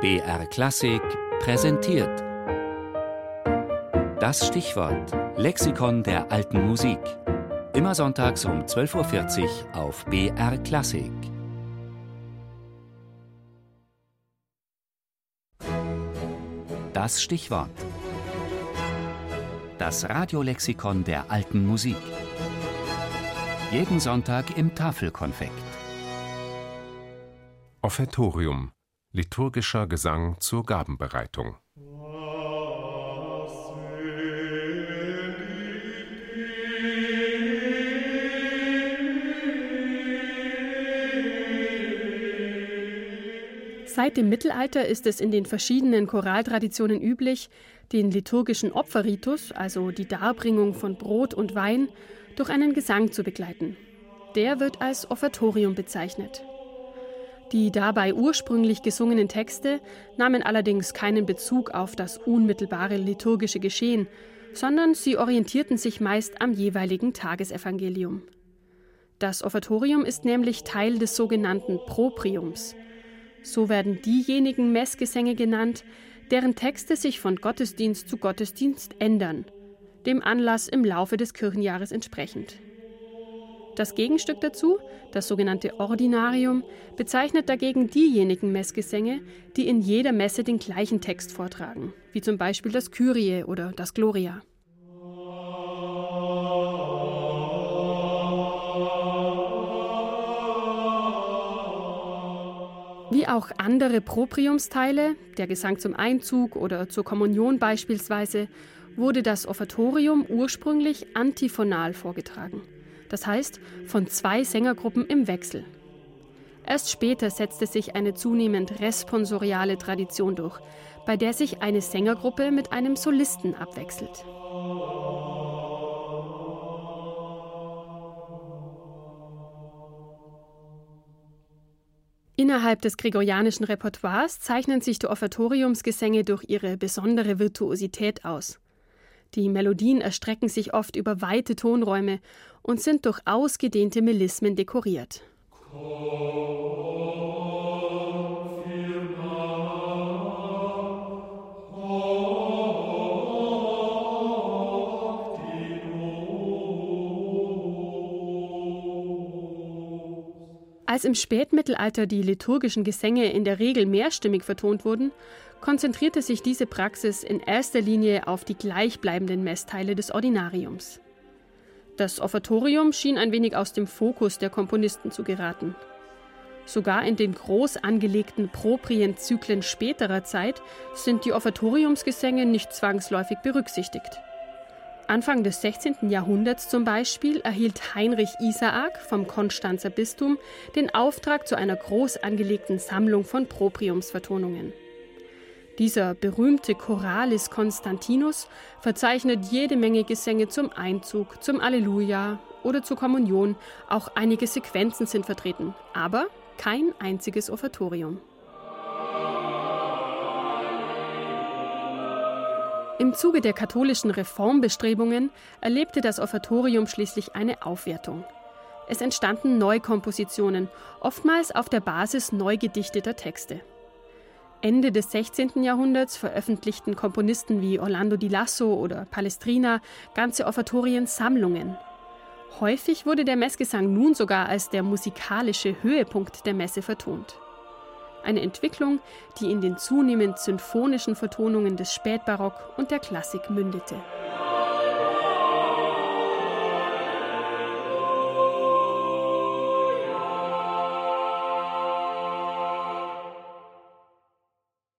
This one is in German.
BR Klassik präsentiert. Das Stichwort Lexikon der alten Musik. Immer sonntags um 12.40 Uhr auf BR Klassik. Das Stichwort. Das Radiolexikon der alten Musik. Jeden Sonntag im Tafelkonfekt. Offertorium liturgischer Gesang zur Gabenbereitung. Seit dem Mittelalter ist es in den verschiedenen Choraltraditionen üblich, den liturgischen Opferritus, also die Darbringung von Brot und Wein, durch einen Gesang zu begleiten. Der wird als Offertorium bezeichnet. Die dabei ursprünglich gesungenen Texte nahmen allerdings keinen Bezug auf das unmittelbare liturgische Geschehen, sondern sie orientierten sich meist am jeweiligen Tagesevangelium. Das Offertorium ist nämlich Teil des sogenannten Propriums. So werden diejenigen Messgesänge genannt, deren Texte sich von Gottesdienst zu Gottesdienst ändern, dem Anlass im Laufe des Kirchenjahres entsprechend. Das Gegenstück dazu, das sogenannte Ordinarium, bezeichnet dagegen diejenigen Messgesänge, die in jeder Messe den gleichen Text vortragen, wie zum Beispiel das Kyrie oder das Gloria. Wie auch andere Propriumsteile, der Gesang zum Einzug oder zur Kommunion beispielsweise, wurde das Offertorium ursprünglich antiphonal vorgetragen das heißt von zwei Sängergruppen im Wechsel. Erst später setzte sich eine zunehmend responsoriale Tradition durch, bei der sich eine Sängergruppe mit einem Solisten abwechselt. Innerhalb des gregorianischen Repertoires zeichnen sich die Offertoriumsgesänge durch ihre besondere Virtuosität aus. Die Melodien erstrecken sich oft über weite Tonräume und sind durch ausgedehnte Melismen dekoriert. Als im Spätmittelalter die liturgischen Gesänge in der Regel mehrstimmig vertont wurden, konzentrierte sich diese Praxis in erster Linie auf die gleichbleibenden Messteile des Ordinariums. Das Offertorium schien ein wenig aus dem Fokus der Komponisten zu geraten. Sogar in den groß angelegten Proprienzyklen späterer Zeit sind die Offertoriumsgesänge nicht zwangsläufig berücksichtigt. Anfang des 16. Jahrhunderts zum Beispiel erhielt Heinrich Isaak vom Konstanzer Bistum den Auftrag zu einer groß angelegten Sammlung von Propriumsvertonungen. Dieser berühmte Choralis Constantinus verzeichnet jede Menge Gesänge zum Einzug, zum Alleluja oder zur Kommunion. Auch einige Sequenzen sind vertreten, aber kein einziges Offertorium. Im Zuge der katholischen Reformbestrebungen erlebte das Offertorium schließlich eine Aufwertung. Es entstanden Neukompositionen, oftmals auf der Basis neu gedichteter Texte. Ende des 16. Jahrhunderts veröffentlichten Komponisten wie Orlando di Lasso oder Palestrina ganze Offertoriensammlungen. Häufig wurde der Messgesang nun sogar als der musikalische Höhepunkt der Messe vertont. Eine Entwicklung, die in den zunehmend symphonischen Vertonungen des Spätbarock und der Klassik mündete.